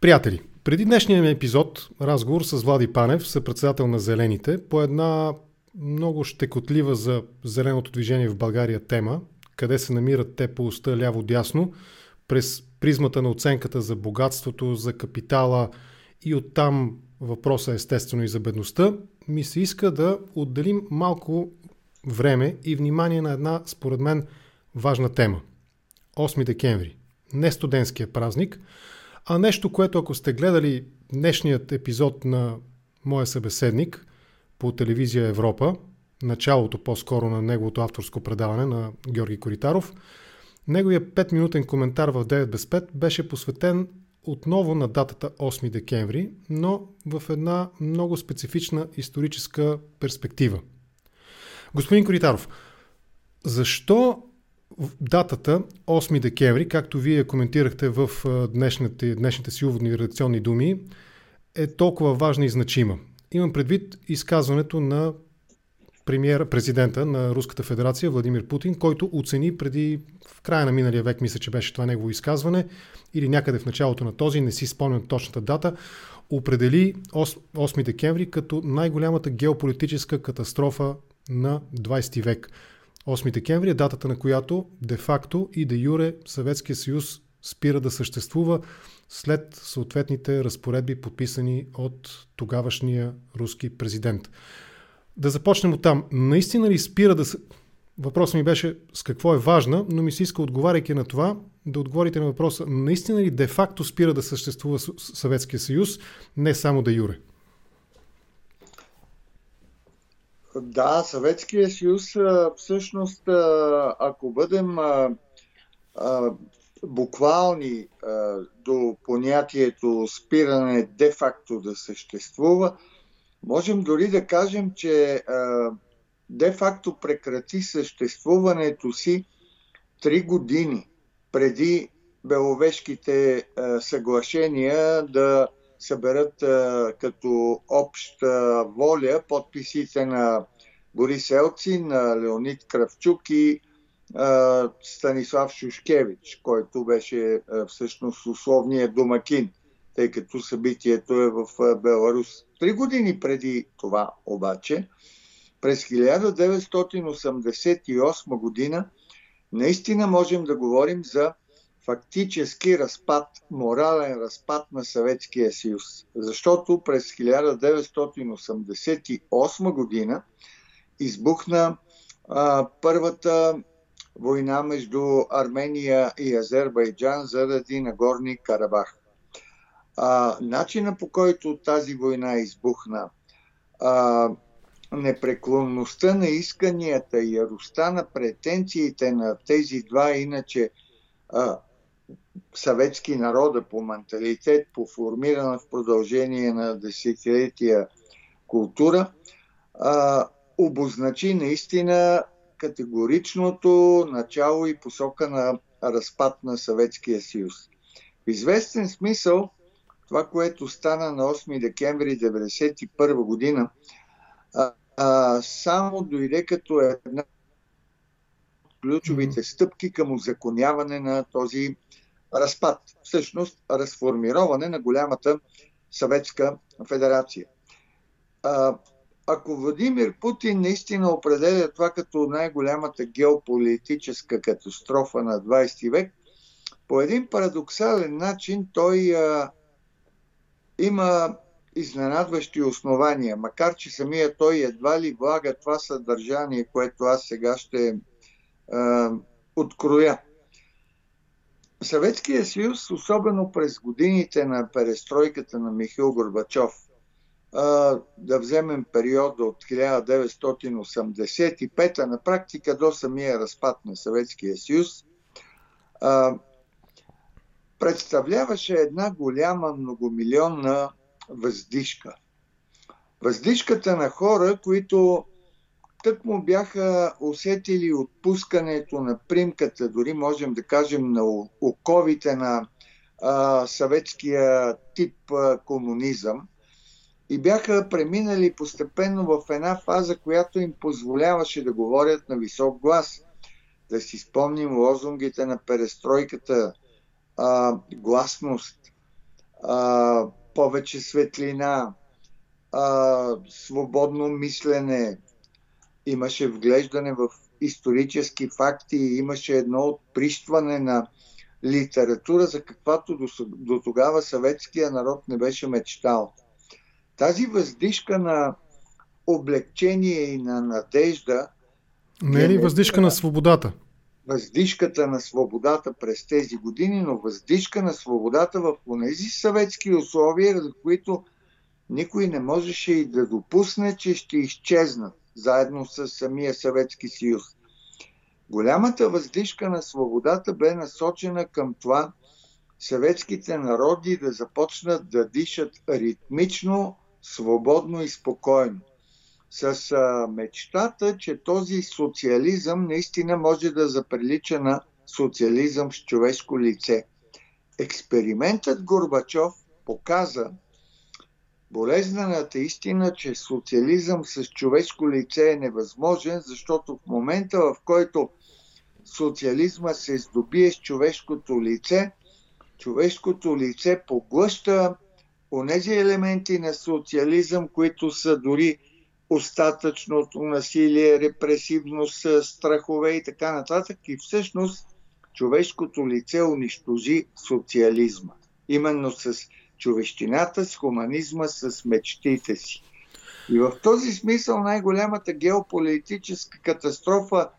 Приятели, преди днешния ми епизод, разговор с Влади Панев, съпредседател на Зелените, по една много щекотлива за зеленото движение в България тема, къде се намират те по уста ляво-дясно, през призмата на оценката за богатството, за капитала и оттам въпроса естествено и за бедността, ми се иска да отделим малко време и внимание на една, според мен, важна тема. 8 декември. Не студентския празник, а нещо, което ако сте гледали днешният епизод на моя събеседник по телевизия Европа, началото по-скоро на неговото авторско предаване на Георги Коритаров, неговия 5-минутен коментар в 9 без 5 беше посветен отново на датата 8 декември, но в една много специфична историческа перспектива. Господин Коритаров, защо датата 8 декември, както вие коментирахте в днешните, днешните си уводни редакционни думи, е толкова важна и значима? Имам предвид изказването на премиера, президента на Руската федерация Владимир Путин, който оцени преди в края на миналия век, мисля, че беше това негово изказване, или някъде в началото на този, не си спомням точната дата, определи 8 декември като най-голямата геополитическа катастрофа на 20 век. 8 декември е датата на която де-факто и де юре Съветския съюз спира да съществува след съответните разпоредби, подписани от тогавашния руски президент. Да започнем от там. Наистина ли спира да. Въпросът ми беше с какво е важна, но ми се иска, отговаряйки на това, да отговорите на въпроса, наистина ли де-факто спира да съществува Съветския съюз, не само да юре? Да, Съветския съюз всъщност, ако бъдем буквални до понятието спиране де-факто да съществува, можем дори да кажем, че де-факто прекрати съществуването си три години преди беловешките съглашения да съберат а, като обща воля подписите на Борис Елци, на Леонид Кравчук и а, Станислав Шушкевич, който беше а, всъщност условният домакин, тъй като събитието е в а, Беларус. Три години преди това обаче, през 1988 година, наистина можем да говорим за фактически разпад, морален разпад на Съветския съюз. Защото през 1988 година избухна а, първата война между Армения и Азербайджан заради Нагорни Карабах. А, начина по който тази война избухна, а, непреклонността на исканията и яростта на претенциите на тези два иначе съветски народа по менталитет, по формирана в продължение на десетилетия култура, а, обозначи наистина категоричното начало и посока на разпад на Съветския съюз. В известен смисъл, това, което стана на 8 декември 1991 година, а, а, само дойде като една от ключовите стъпки към узаконяване на този разпад, всъщност разформироване на голямата съветска федерация. А, ако Владимир Путин наистина определя това като най-голямата геополитическа катастрофа на 20 век, по един парадоксален начин той а, има изненадващи основания, макар че самия той едва ли влага това съдържание, което аз сега ще а, откроя. Съветския съюз, особено през годините на перестройката на Михил Горбачов, да вземем периода от 1985 на практика до самия разпад на Съветския съюз, представляваше една голяма многомилионна въздишка. Въздишката на хора, които тък му бяха усетили отпускането на примката, дори можем да кажем на оковите на а, съветския тип а, комунизъм и бяха преминали постепенно в една фаза, която им позволяваше да говорят на висок глас. Да си спомним лозунгите на перестройката, а, гласност, а, повече светлина, а, свободно мислене, имаше вглеждане в исторически факти, имаше едно отприщване на литература, за каквато до, до тогава съветския народ не беше мечтал. Тази въздишка на облегчение и на надежда. Не е ли въздишка на свободата? Въздишката на свободата през тези години, но въздишка на свободата в тези съветски условия, за които никой не можеше и да допусне, че ще изчезнат заедно с самия Съветски съюз. Голямата въздишка на свободата бе насочена към това съветските народи да започнат да дишат ритмично, свободно и спокойно. С а, мечтата, че този социализъм наистина може да заприлича на социализъм с човешко лице. Експериментът Горбачов показа, болезнената истина, че социализъм с човешко лице е невъзможен, защото в момента, в който социализма се здобие с човешкото лице, човешкото лице поглъща онези елементи на социализъм, които са дори остатъчното насилие, репресивност, страхове и така нататък. И всъщност човешкото лице унищожи социализма. Именно с човещината, с хуманизма, с мечтите си. И в този смисъл най-голямата геополитическа катастрофа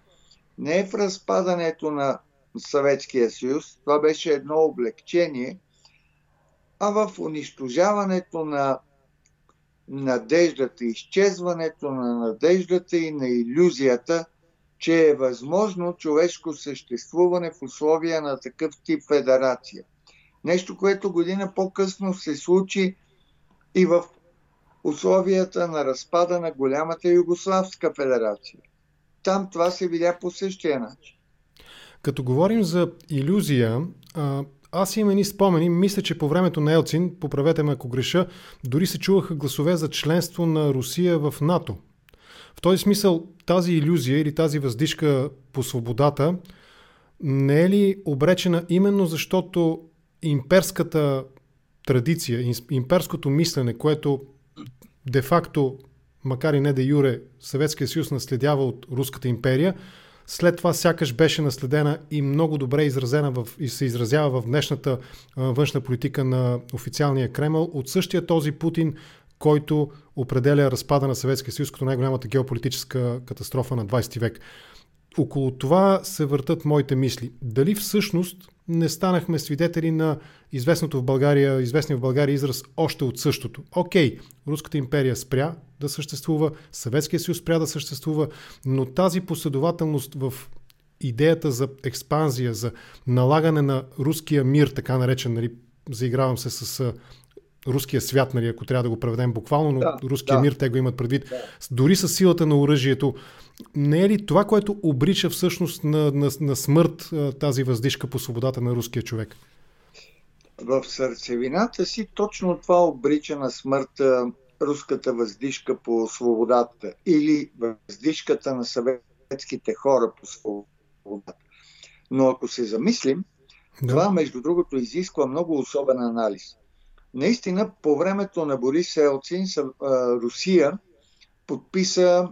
не е в разпадането на Съветския съюз, това беше едно облегчение, а в унищожаването на надеждата, изчезването на надеждата и на иллюзията, че е възможно човешко съществуване в условия на такъв тип федерация. Нещо, което година по-късно се случи и в условията на разпада на голямата Югославска федерация. Там това се видя по същия начин. Като говорим за иллюзия, аз имам едни спомени. Мисля, че по времето на Елцин, поправете ме ако греша, дори се чуваха гласове за членство на Русия в НАТО. В този смисъл тази иллюзия или тази въздишка по свободата не е ли обречена именно защото имперската традиция, имперското мислене, което де-факто, макар и не де юре, Съветския съюз наследява от Руската империя, след това сякаш беше наследена и много добре изразена в, и се изразява в днешната външна политика на официалния Кремъл от същия този Путин, който определя разпада на Съветския съюз като най-голямата геополитическа катастрофа на 20 век. Около това се въртат моите мисли. Дали всъщност не станахме свидетели на известното в България, известния в България израз още от същото. Окей, Руската империя спря да съществува, Съветския съюз спря да съществува, но тази последователност в идеята за експанзия, за налагане на руския мир, така наречен, нали, заигравам се с руския свят, нали, ако трябва да го преведем буквално, но да, руския да. мир те го имат предвид, да. дори с силата на оръжието, не е ли това, което обрича всъщност на, на, на смърт тази въздишка по свободата на руския човек? В сърцевината си точно това обрича на смърт руската въздишка по свободата или въздишката на съветските хора по свободата. Но ако се замислим, да. това между другото изисква много особен анализ. Наистина, по времето на Борис Елцин, Русия подписа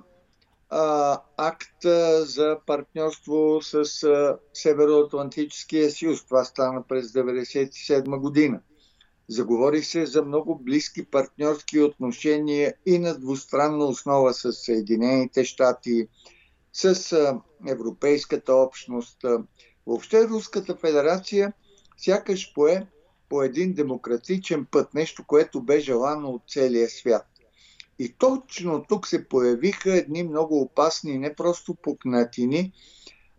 а, акт за партньорство с а, Североатлантическия съюз. Това стана през 1997 година. Заговори се за много близки партньорски отношения и на двустранна основа с Съединените щати, с а, Европейската общност. Въобще Руската федерация сякаш пое по един демократичен път, нещо, което бе желано от целия свят. И точно тук се появиха едни много опасни, не просто пукнатини,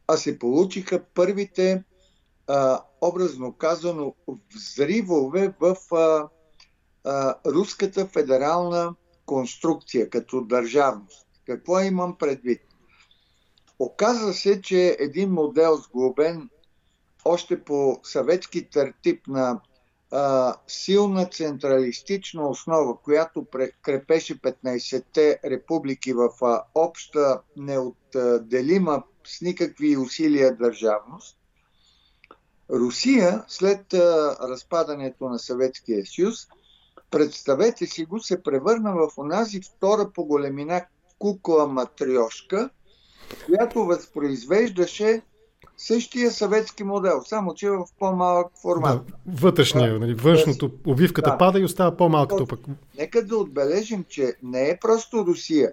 а се получиха първите, а, образно казано, взривове в а, а, руската федерална конструкция като държавност. Какво имам предвид? Оказва се, че един модел сглобен още по съветски тертип на а, силна централистична основа, която крепеше 15-те републики в а, обща, неотделима с никакви усилия държавност, Русия, след а, разпадането на Съветския съюз, представете си го, се превърна в онази втора по големина кукла матрешка, която възпроизвеждаше същия съветски модел, само че в по-малък формат. Да, вътрешния, да, нали, външното, обвивката да. пада и остава по-малкото пък. Нека да отбележим, че не е просто Русия.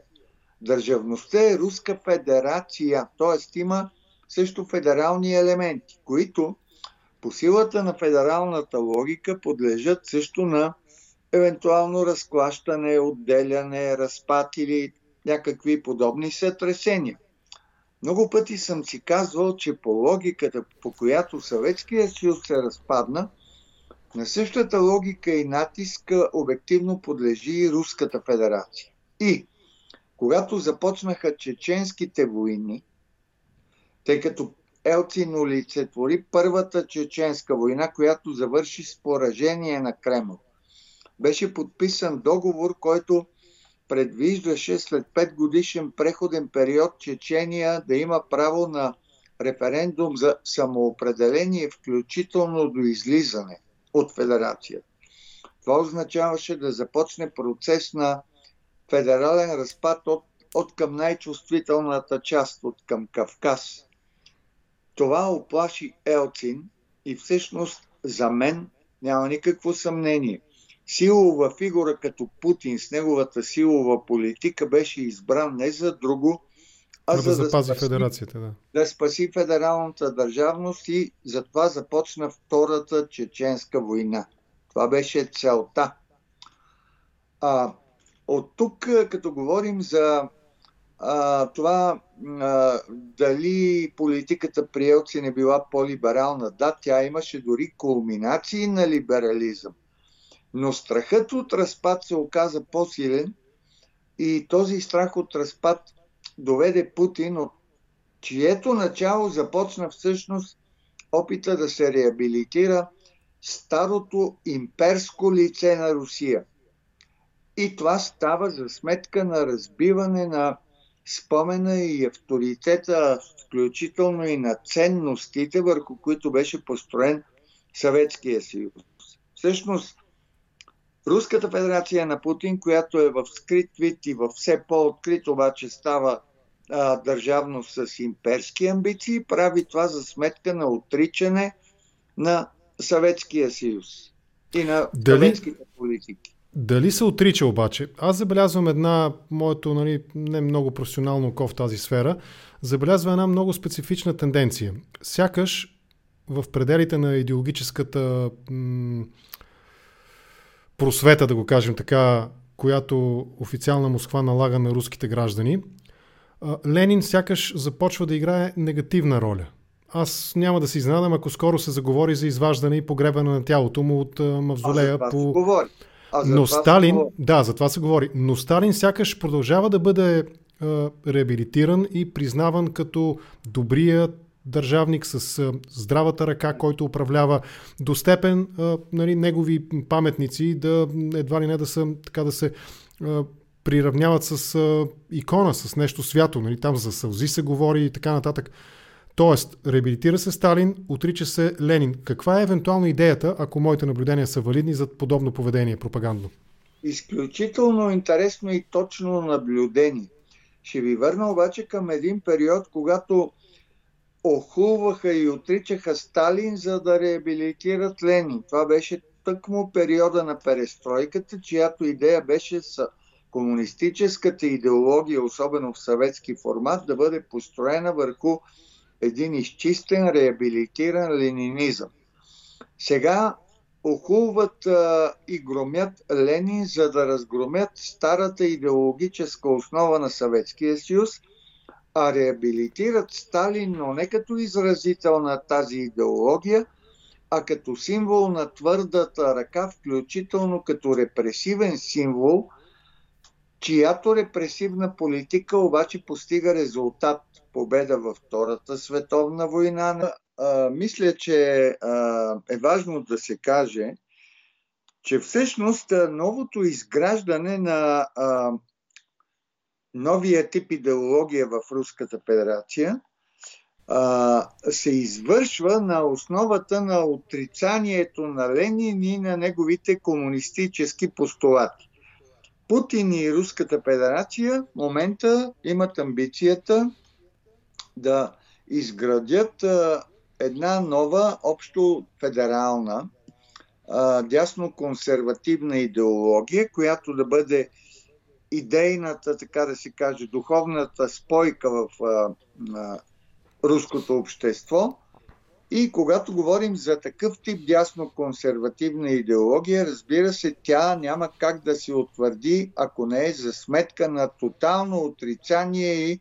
Държавността е Руска федерация, т.е. има също федерални елементи, които по силата на федералната логика подлежат също на евентуално разклащане, отделяне, разпад или някакви подобни сътресения. Много пъти съм си казвал, че по логиката, по която Съветския съюз се разпадна, на същата логика и натиска обективно подлежи и Руската федерация. И когато започнаха чеченските войни, тъй като Елцин олицетвори първата чеченска война, която завърши с поражение на Кремъл. Беше подписан договор, който предвиждаше след 5 годишен преходен период Чечения да има право на референдум за самоопределение, включително до излизане от федерацията. Това означаваше да започне процес на федерален разпад от, от към най-чувствителната част, от към Кавказ. Това оплаши Елцин и всъщност за мен няма никакво съмнение – силова фигура като Путин с неговата силова политика беше избран не за друго, а за да, да запази спаси, федерацията. Да. да спаси федералната държавност и затова започна Втората чеченска война. Това беше целта. А, от тук, като говорим за а, това а, дали политиката при Елцин е била по-либерална, да, тя имаше дори кулминации на либерализъм. Но страхът от разпад се оказа по-силен и този страх от разпад доведе Путин, от чието начало започна всъщност опита да се реабилитира старото имперско лице на Русия. И това става за сметка на разбиване на спомена и авторитета, включително и на ценностите, върху които беше построен Съветския съюз. Всъщност, Руската федерация на Путин, която е в скрит вид и в все по-открит, обаче става а, държавност с имперски амбиции, прави това за сметка на отричане на Съветския съюз и на Дали... съветските политики. Дали се отрича обаче? Аз забелязвам една, моето нали, не много професионално око в тази сфера, забелязва една много специфична тенденция. Сякаш в пределите на идеологическата м- просвета, да го кажем така, която официална Москва налага на руските граждани, Ленин сякаш започва да играе негативна роля. Аз няма да се изненадам, ако скоро се заговори за изваждане и погребане на тялото му от мавзолея а, по... Говори. А, Но Сталин, да, за това се говори. Но Сталин сякаш продължава да бъде реабилитиран и признаван като добрият държавник с здравата ръка, който управлява до степен нали, негови паметници да едва ли не да са така да се приравняват с икона, с нещо свято. Нали, там за сълзи се говори и така нататък. Тоест, реабилитира се Сталин, отрича се Ленин. Каква е евентуално идеята, ако моите наблюдения са валидни за подобно поведение пропагандно? Изключително интересно и точно наблюдение. Ще ви върна обаче към един период, когато охулваха и отричаха Сталин, за да реабилитират Ленин. Това беше тъкмо периода на перестройката, чиято идея беше с комунистическата идеология, особено в съветски формат, да бъде построена върху един изчистен, реабилитиран ленинизъм. Сега охулват а, и громят Ленин, за да разгромят старата идеологическа основа на Съветския съюз – а реабилитират Сталин, но не като изразител на тази идеология, а като символ на твърдата ръка, включително като репресивен символ, чиято репресивна политика обаче постига резултат победа във Втората световна война. А, мисля, че а, е важно да се каже, че всъщност новото изграждане на а, новия тип идеология в Руската федерация а, се извършва на основата на отрицанието на Ленин и на неговите комунистически постулати. Путин и Руската федерация в момента имат амбицията да изградят а, една нова общо федерална дясно-консервативна идеология, която да бъде идейната, така да се каже, духовната спойка в а, а, руското общество. И когато говорим за такъв тип дясно-консервативна идеология, разбира се, тя няма как да се утвърди, ако не е за сметка на тотално отрицание и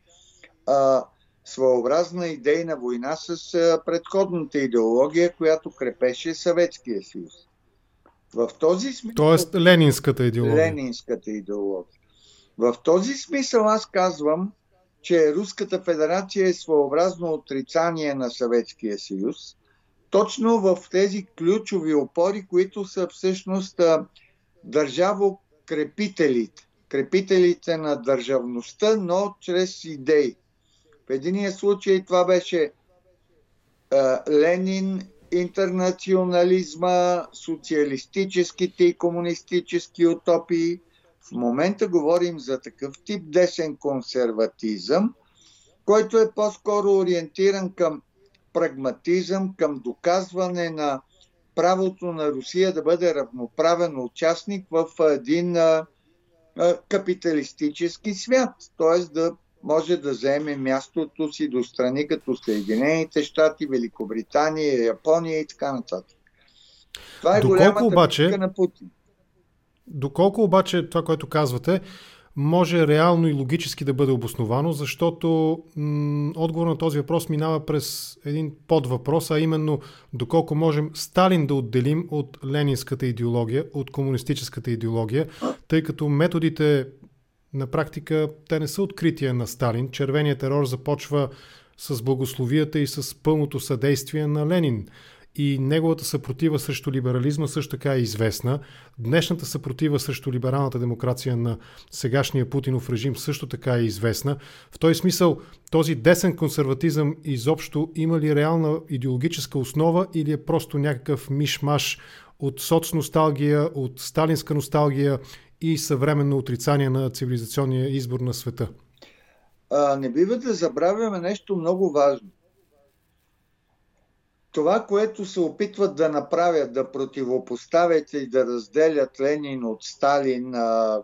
а, своеобразна идейна война с а, предходната идеология, която крепеше Съветския съюз. В този смисъл... Тоест ленинската идеология. Ленинската идеология. В този смисъл аз казвам, че Руската федерация е своеобразно отрицание на Съветския съюз, точно в тези ключови опори, които са всъщност държавокрепителите, крепителите на държавността, но чрез идеи. В единия случай това беше Ленин, интернационализма, социалистическите и комунистически утопии – в момента говорим за такъв тип десен консерватизъм, който е по-скоро ориентиран към прагматизъм, към доказване на правото на Русия да бъде равноправен участник в един а, а, капиталистически свят, т.е. да може да заеме мястото си до страни като Съединените щати, Великобритания, Япония и така нататък. Това е Доколко голямата обаче, на Путин. Доколко обаче това, което казвате, може реално и логически да бъде обосновано, защото м- отговор на този въпрос минава през един подвъпрос, а именно доколко можем Сталин да отделим от ленинската идеология, от комунистическата идеология, тъй като методите на практика те не са открития на Сталин. Червеният терор започва с благословията и с пълното съдействие на Ленин и неговата съпротива срещу либерализма също така е известна. Днешната съпротива срещу либералната демокрация на сегашния Путинов режим също така е известна. В този смисъл, този десен консерватизъм изобщо има ли реална идеологическа основа или е просто някакъв мишмаш от соцносталгия, от сталинска носталгия и съвременно отрицание на цивилизационния избор на света? А, не бива да забравяме нещо много важно това, което се опитват да направят, да противопоставят и да разделят Ленин от Сталин,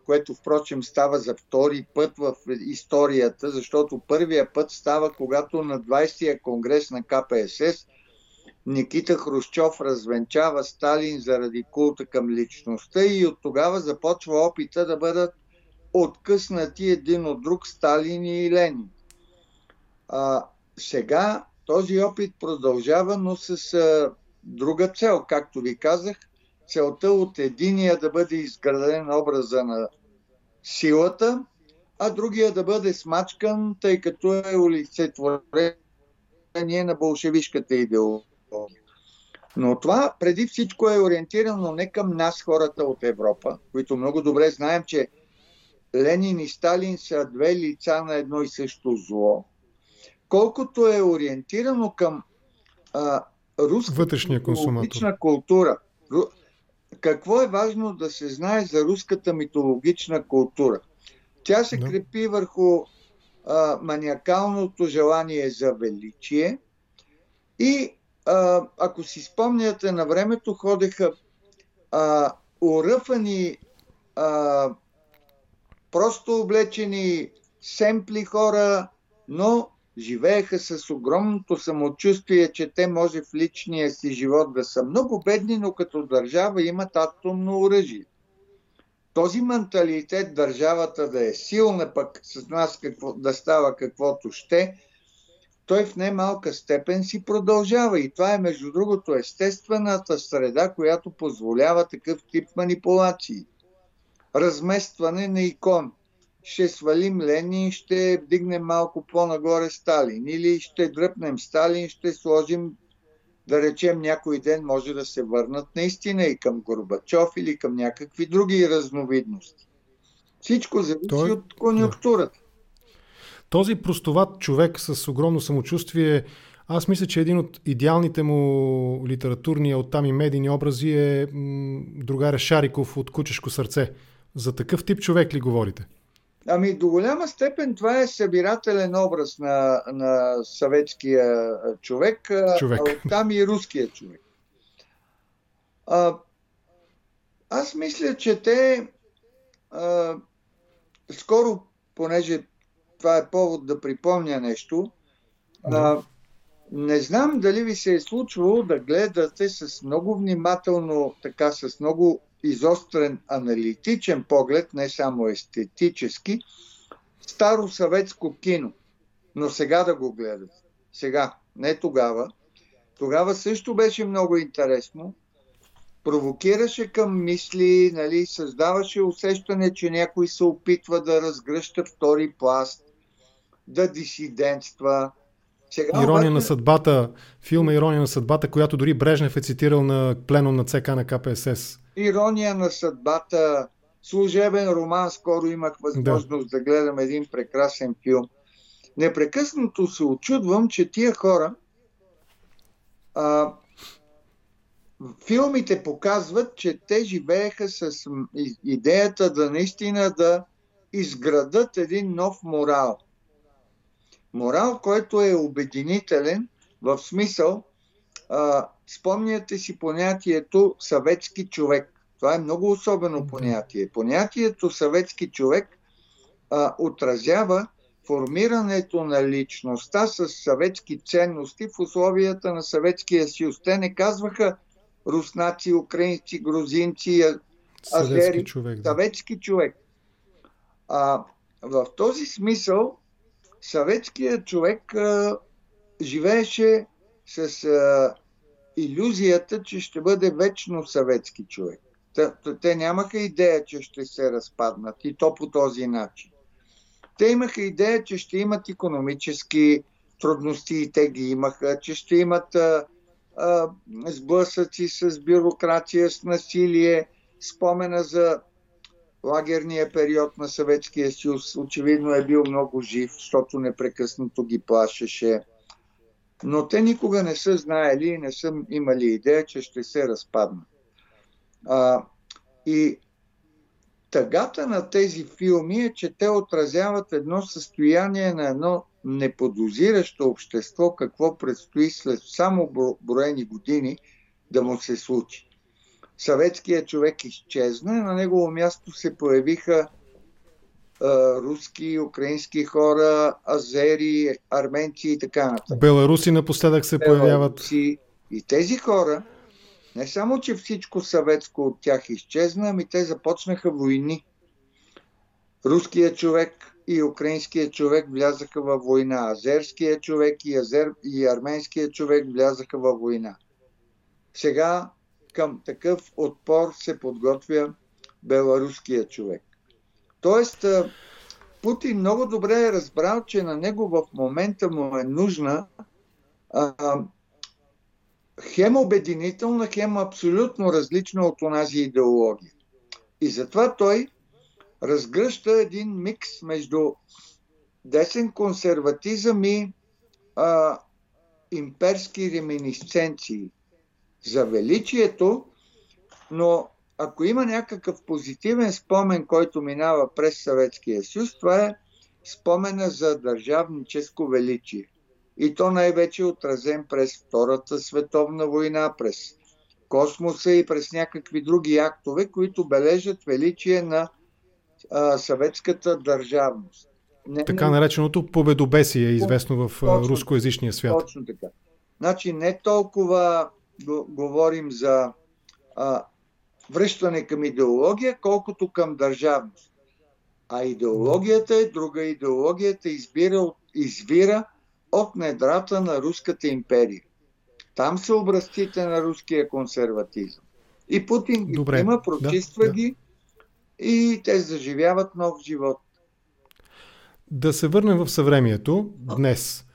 което впрочем става за втори път в историята, защото първия път става, когато на 20-я конгрес на КПСС Никита Хрущов развенчава Сталин заради култа към личността и от тогава започва опита да бъдат откъснати един от друг Сталин и Ленин. А, сега този опит продължава, но с а, друга цел. Както ви казах, целта от единия да бъде изграден образа на силата, а другия да бъде смачкан, тъй като е олицетворение на болшевишката идеология. Но това преди всичко е ориентирано не към нас, хората от Европа, които много добре знаем, че Ленин и Сталин са две лица на едно и също зло колкото е ориентирано към а, руската митологична култура. Какво е важно да се знае за руската митологична култура? Тя се да. крепи върху а, маниакалното желание за величие и а, ако си спомняте, на времето ходеха а, уръфани, а, просто облечени семпли хора, но живееха с огромното самочувствие, че те може в личния си живот да са много бедни, но като държава имат атомно оръжие. Този менталитет държавата да е силна, пък с нас какво, да става каквото ще, той в немалка степен си продължава. И това е, между другото, естествената среда, която позволява такъв тип манипулации. Разместване на икони ще свалим Ленин, ще вдигнем малко по-нагоре Сталин. Или ще дръпнем Сталин, ще сложим, да речем, някой ден може да се върнат наистина и към Горбачов или към някакви други разновидности. Всичко зависи Той... от конюнктурата. Този простоват човек с огромно самочувствие Аз мисля, че един от идеалните му литературни, оттам и медийни образи е м- другаря Шариков от Кучешко сърце. За такъв тип човек ли говорите? Ами до голяма степен това е събирателен образ на, на съветския човек, човек. а оттам и руския човек. А, аз мисля, че те а, скоро, понеже това е повод да припомня нещо, а, не знам дали ви се е случвало да гледате с много внимателно, така с много изострен аналитичен поглед, не само естетически, старо съветско кино. Но сега да го гледате. Сега, не тогава. Тогава също беше много интересно. Провокираше към мисли, нали, създаваше усещане, че някой се опитва да разгръща втори пласт, да дисидентства, сега, Ирония обаче... на съдбата, филма Ирония на съдбата, която дори Брежнев е цитирал на пленум на ЦК на КПСС. Ирония на съдбата, служебен роман, скоро имах възможност да, да гледам един прекрасен филм. Непрекъснато се очудвам, че тия хора а, филмите показват, че те живееха с идеята да наистина да изградат един нов морал – Морал, който е обединителен в смисъл, а, спомняте си понятието съветски човек. Това е много особено понятие. Понятието съветски човек а, отразява формирането на личността с съветски ценности в условията на Съветския съюз. Те не казваха руснаци, украинци, грузинци, азери. Човек. Да. Съветски човек. А, в този смисъл съветският човек а, живееше с а, иллюзията, че ще бъде вечно съветски човек. Те, нямаха идея, че ще се разпаднат и то по този начин. Те имаха идея, че ще имат економически трудности и те ги имаха, че ще имат а, а, сблъсъци с бюрокрация, с насилие, спомена за лагерния период на Съветския съюз очевидно е бил много жив, защото непрекъснато ги плашеше. Но те никога не са знаели и не са имали идея, че ще се разпаднат. А, и тъгата на тези филми е, че те отразяват едно състояние на едно неподозиращо общество, какво предстои след само броени години да му се случи съветският човек изчезна на негово място се появиха руски, украински хора, азери, арменци и така нататък. Беларуси напоследък се Беларуси. появяват. И тези хора, не само, че всичко съветско от тях изчезна, ами те започнаха войни. Руският човек и украинският човек влязаха във война. Азерският човек и, азер... и арменският човек влязаха във война. Сега към такъв отпор се подготвя беларуския човек. Тоест, Путин много добре е разбрал, че на него в момента му е нужна а, хем обединителна, хем абсолютно различна от онази идеология. И затова той разгръща един микс между десен консерватизъм и а, имперски реминисценции за величието, но ако има някакъв позитивен спомен, който минава през Съветския съюз, това е спомена за държавническо величие. И то най-вече е отразен през Втората световна война, през космоса и през някакви други актове, които бележат величие на а, съветската държавност. Не, така нареченото победобесие е известно в точно, рускоязичния свят. Точно така. Значи не толкова говорим за а, връщане към идеология, колкото към държавност. А идеологията е друга. Идеологията избира, извира от недрата на Руската империя. Там са образците на руския консерватизъм. И Путин ги Добре. има, прочиства да, ги да. и те заживяват нов живот. Да се върнем в съвремието днес.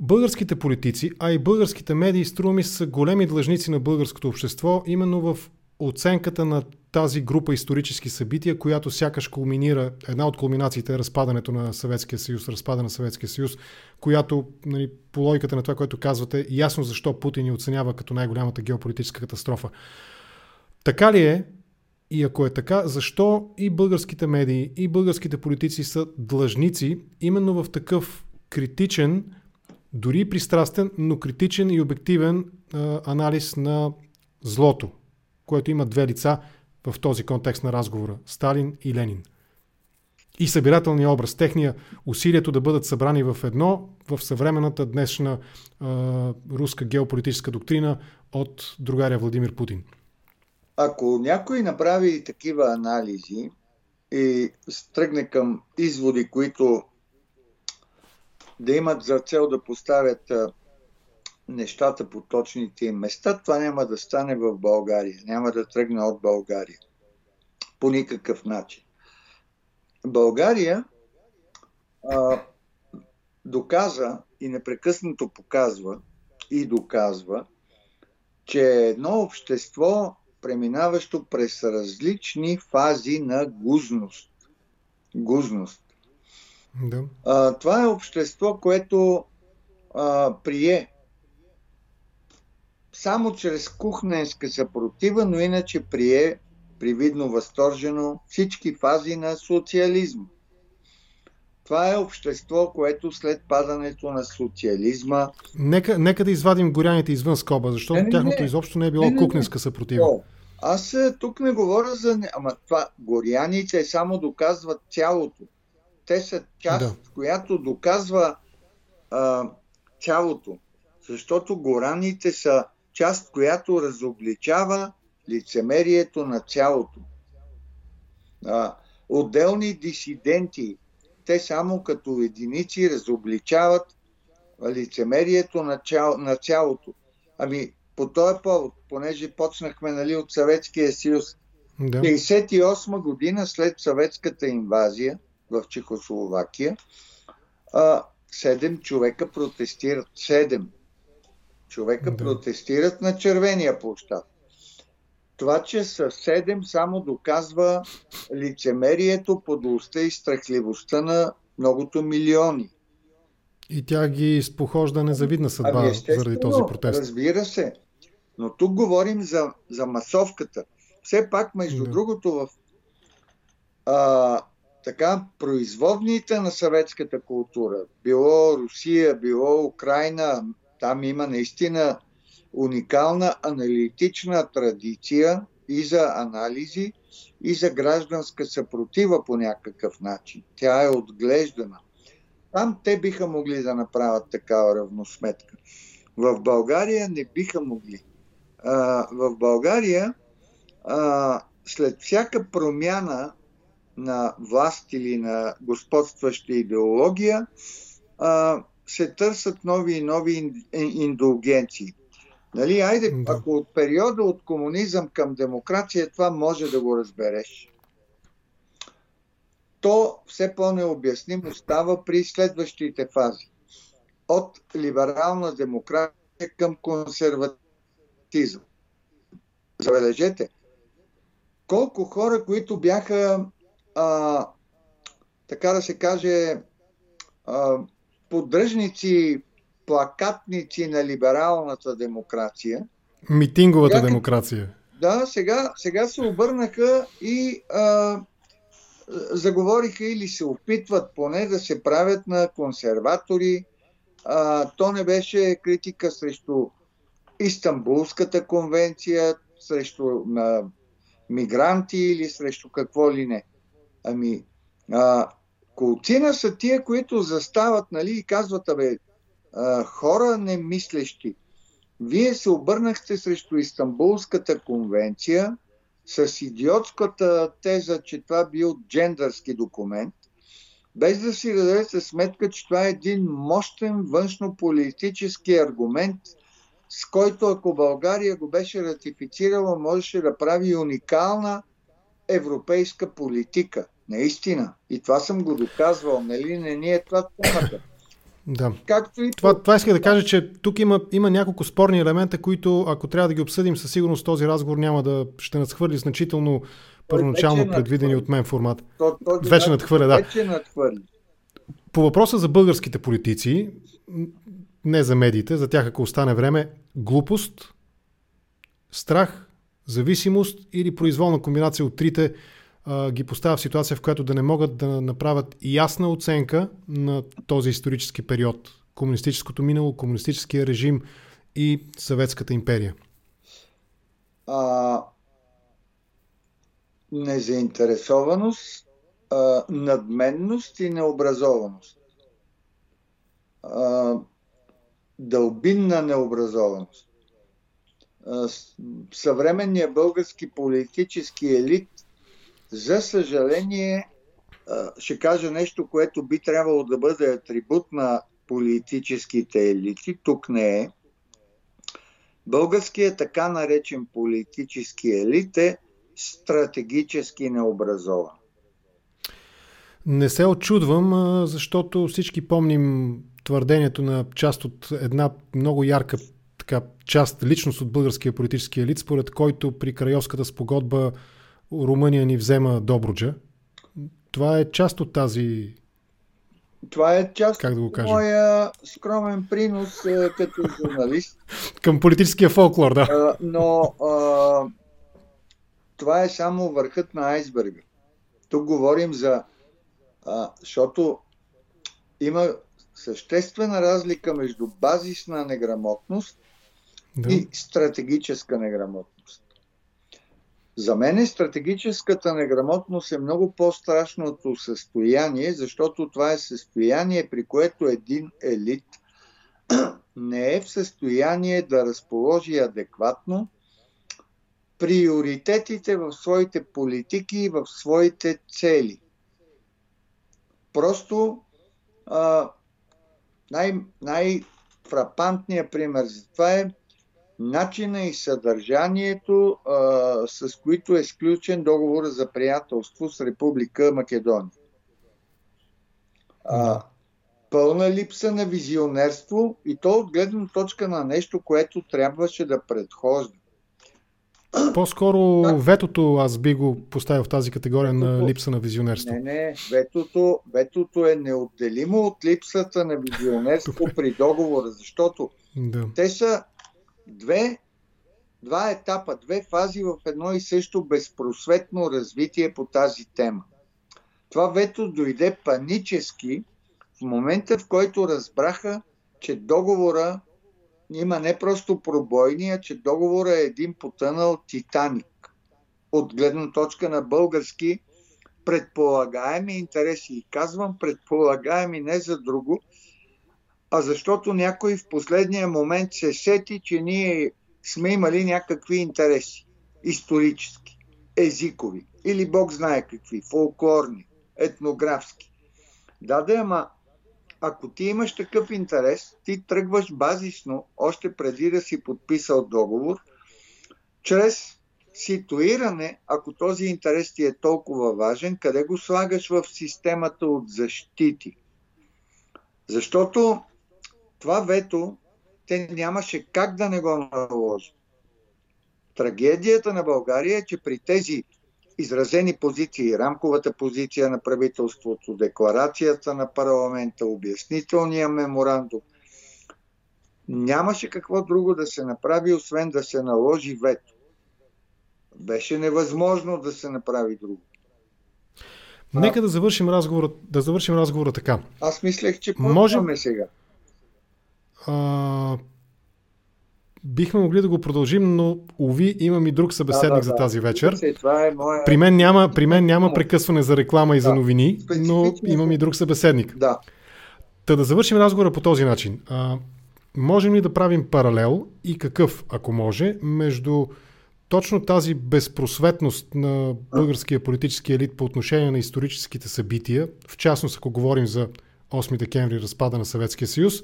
Българските политици, а и българските медии, струва ми са големи длъжници на българското общество, именно в оценката на тази група исторически събития, която сякаш кулминира, една от кулминациите е разпадането на Съветския съюз, разпада на Съветския съюз, която нали, по логиката на това, което казвате, ясно защо Путин ни оценява като най-голямата геополитическа катастрофа. Така ли е? И ако е така, защо и българските медии, и българските политици са длъжници именно в такъв критичен, дори пристрастен, но критичен и обективен а, анализ на злото, което има две лица в този контекст на разговора Сталин и Ленин. И събирателния образ, техния усилието да бъдат събрани в едно в съвременната днешна а, руска геополитическа доктрина от другаря Владимир Путин. Ако някой направи такива анализи и стръгне към изводи, които да имат за цел да поставят нещата по точните им места, това няма да стане в България. Няма да тръгне от България. По никакъв начин. България а, доказа и непрекъснато показва и доказва, че едно общество, преминаващо през различни фази на гузност. Гузност. Да. А, това е общество, което а, прие само чрез кухненска съпротива, но иначе прие привидно възторжено всички фази на социализма. Това е общество, което след падането на социализма. Нека, нека да извадим горяните извън скоба, защото не, не, тяхното изобщо не е било не, кухненска съпротива. О, аз тук не говоря за. Ама това, горяните само доказват цялото. Те са част, да. която доказва а, цялото. Защото гораните са част, която разобличава лицемерието на цялото. А, отделни дисиденти, те само като единици разобличават лицемерието на, цяло, на цялото. Ами, по този повод, понеже почнахме нали, от Съветския съюз, да. 58 година след съветската инвазия в Чехословакия, седем човека протестират. Седем човека да. протестират на червения площад. Това, че са седем, само доказва лицемерието, подлостта и страхливостта на многото милиони. И тя ги спохожда незавидна съдба ами заради този протест. Разбира се. Но тук говорим за, за масовката. Все пак, между да. другото, в а, така, производните на съветската култура, било Русия, било Украина, там има наистина уникална аналитична традиция и за анализи, и за гражданска съпротива по някакъв начин. Тя е отглеждана. Там те биха могли да направят такава равносметка. В България не биха могли. А, в България а, след всяка промяна на власт или на господстваща идеология, а, се търсят нови и нови индулгенции. Нали, айде, да. ако от периода от комунизъм към демокрация това може да го разбереш, то все по-необяснимо става при следващите фази. От либерална демокрация към консерватизъм. Забележете, колко хора, които бяха, а, така да се каже, а, поддръжници, плакатници на либералната демокрация. Митинговата сега, демокрация. Да, сега, сега се обърнаха и а, заговориха или се опитват поне да се правят на консерватори. А, то не беше критика срещу Истанбулската конвенция, срещу на мигранти или срещу какво ли не. Ами, а, Колцина са тия, които застават нали, и казват, абе, хора немислещи, вие се обърнахте срещу Истанбулската конвенция с идиотската теза, че това бил джендърски документ, без да си дадете сметка, че това е един мощен външно-политически аргумент, с който ако България го беше ратифицирала, можеше да прави уникална европейска политика – Наистина. И това съм го доказвал. Нали? Не ни е това темата. Да. Както и това, това иска да кажа, че тук има, има няколко спорни елемента, които ако трябва да ги обсъдим, със сигурност този разговор няма да ще надхвърли значително първоначално предвидени от мен формат. То, вече надхвърля, да. Вече надхвърли. По въпроса за българските политици, не за медиите, за тях ако остане време, глупост, страх, зависимост или произволна комбинация от трите ги поставя в ситуация, в която да не могат да направят ясна оценка на този исторически период. Комунистическото минало, комунистическия режим и Съветската империя. А, незаинтересованост, а, надменност и необразованост. А, дълбинна необразованост. Съвременният български политически елит, за съжаление, ще кажа нещо, което би трябвало да бъде атрибут на политическите елити. Тук не е. Българският така наречен политически елит е стратегически необразован. Не се очудвам, защото всички помним твърдението на част от една много ярка така, част, личност от българския политически елит, според който при Крайовската спогодба Румъния ни взема Добруджа. Това е част от тази това е част как да го кажа? моя скромен принос като журналист. Към политическия фолклор, да. А, но а, това е само върхът на айсберга. Тук говорим за... А, защото има съществена разлика между базисна неграмотност да. и стратегическа неграмотност. За мен стратегическата неграмотност е много по-страшното състояние, защото това е състояние, при което един елит не е в състояние да разположи адекватно приоритетите в своите политики и в своите цели. Просто а, най- най-фрапантният пример за това е начина и съдържанието, а, с които е сключен договор за приятелство с Република Македония. А, пълна липса на визионерство и то от гледна точка на нещо, което трябваше да предхожда. По-скоро ветото аз би го поставил в тази категория на липса на визионерство. Не, не, ветото, ветото е неотделимо от липсата на визионерство при договора, защото да. те са две, два етапа, две фази в едно и също безпросветно развитие по тази тема. Това вето дойде панически в момента, в който разбраха, че договора има не просто пробойния, че договора е един потънал Титаник от гледна точка на български предполагаеми интереси. И казвам предполагаеми не за друго, а защото някой в последния момент се сети, че ние сме имали някакви интереси. Исторически, езикови или Бог знае какви, фолклорни, етнографски. Да, да, ама ако ти имаш такъв интерес, ти тръгваш базисно, още преди да си подписал договор, чрез ситуиране, ако този интерес ти е толкова важен, къде го слагаш в системата от защити. Защото това вето те нямаше как да не го наложат. Трагедията на България е, че при тези изразени позиции, рамковата позиция на правителството, декларацията на парламента, обяснителния меморандум. Нямаше какво друго да се направи, освен да се наложи вето. Беше невъзможно да се направи друго. Нека да завършим разговора, да завършим разговора така. Аз мислех, че Можем... сега. А, Бихме могли да го продължим, но уви, имам и друг събеседник да, да, за тази вечер. Да. Това е моя... При мен няма, при мен няма прекъсване за реклама и да. за новини, но имам и друг събеседник. Да. Та да завършим разговора по този начин. А, можем ли да правим паралел и какъв, ако може, между точно тази безпросветност на българския политически елит по отношение на историческите събития, в частност ако говорим за 8 декември разпада на Съветския съюз,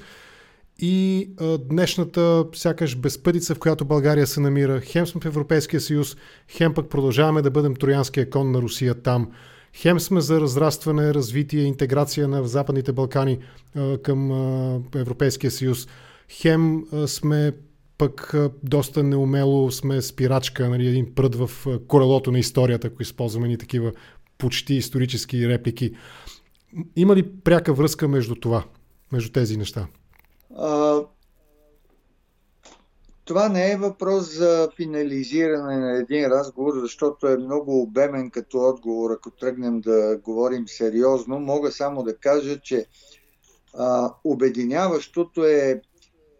и а, днешната сякаш безпътица, в която България се намира. Хем сме в Европейския съюз, хем пък продължаваме да бъдем троянския кон на Русия там. Хем сме за разрастване, развитие, интеграция на Западните Балкани към Европейския съюз. Хем сме пък доста неумело сме спирачка, нали, един прът в колелото на историята, ако използваме ни такива почти исторически реплики. Има ли пряка връзка между това, между тези неща? Това не е въпрос за финализиране на един разговор, защото е много обемен като отговор, ако тръгнем да говорим сериозно. Мога само да кажа, че а, обединяващото е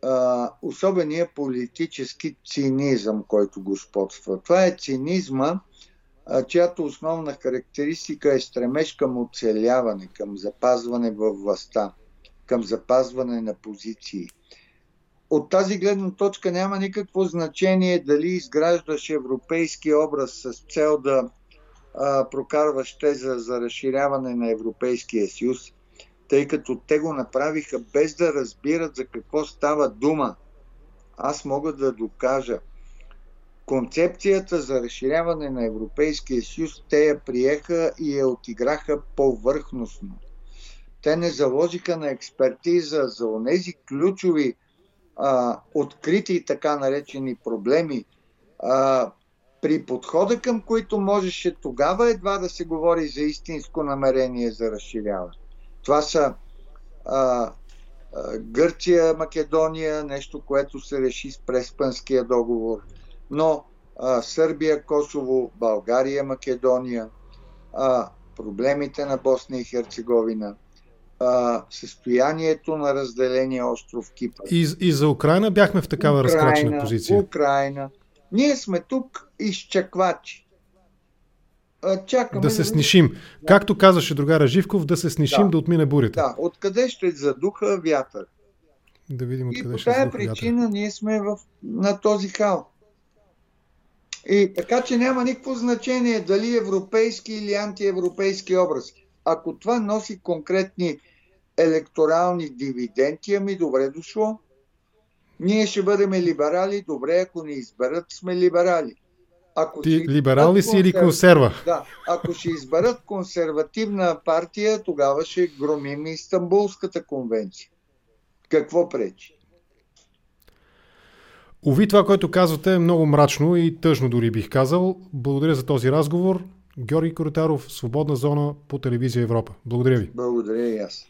а, особения политически цинизъм, който господства. Това е цинизма, а, чиято основна характеристика е стремеж към оцеляване, към запазване във властта, към запазване на позиции. От тази гледна точка няма никакво значение дали изграждаш европейски образ с цел да а, прокарваш теза за разширяване на Европейския съюз – тъй като те го направиха без да разбират за какво става дума. Аз мога да докажа. Концепцията за разширяване на Европейския съюз те я приеха и я отиграха повърхностно. Те не заложиха на експертиза за онези ключови а, открити така наречени проблеми, а, при подхода към които можеше тогава едва да се говори за истинско намерение за разширяване. Това са а, а, Гърция, Македония, нещо, което се реши с Преспанския договор, но а, Сърбия, Косово, България, Македония, а, проблемите на Босна и Херцеговина, а, състоянието на разделения остров Кипър. И, и за Украина бяхме в такава разкрачена позиция. Украина. Ние сме тук изчаквачи чакаме. Да се снишим. Да. Както казваше другара Живков, да се снишим, да, да отмине бурята. Да, откъде ще задуха вятър. Да видим откъде и ще по тази причина вятър. ние сме в, на този хал. И така, че няма никакво значение дали европейски или антиевропейски образ. Ако това носи конкретни електорални дивиденти, ами добре дошло. Ние ще бъдем либерали, добре, ако ни изберат, сме либерали. Ако Ти либерал ли си или консерва? Да, ако ще изберат консервативна партия, тогава ще громим Истанбулската конвенция. Какво пречи? Ови, това, което казвате е много мрачно и тъжно дори бих казал. Благодаря за този разговор. Георги Коротаров, Свободна зона по телевизия Европа. Благодаря ви. Благодаря и аз.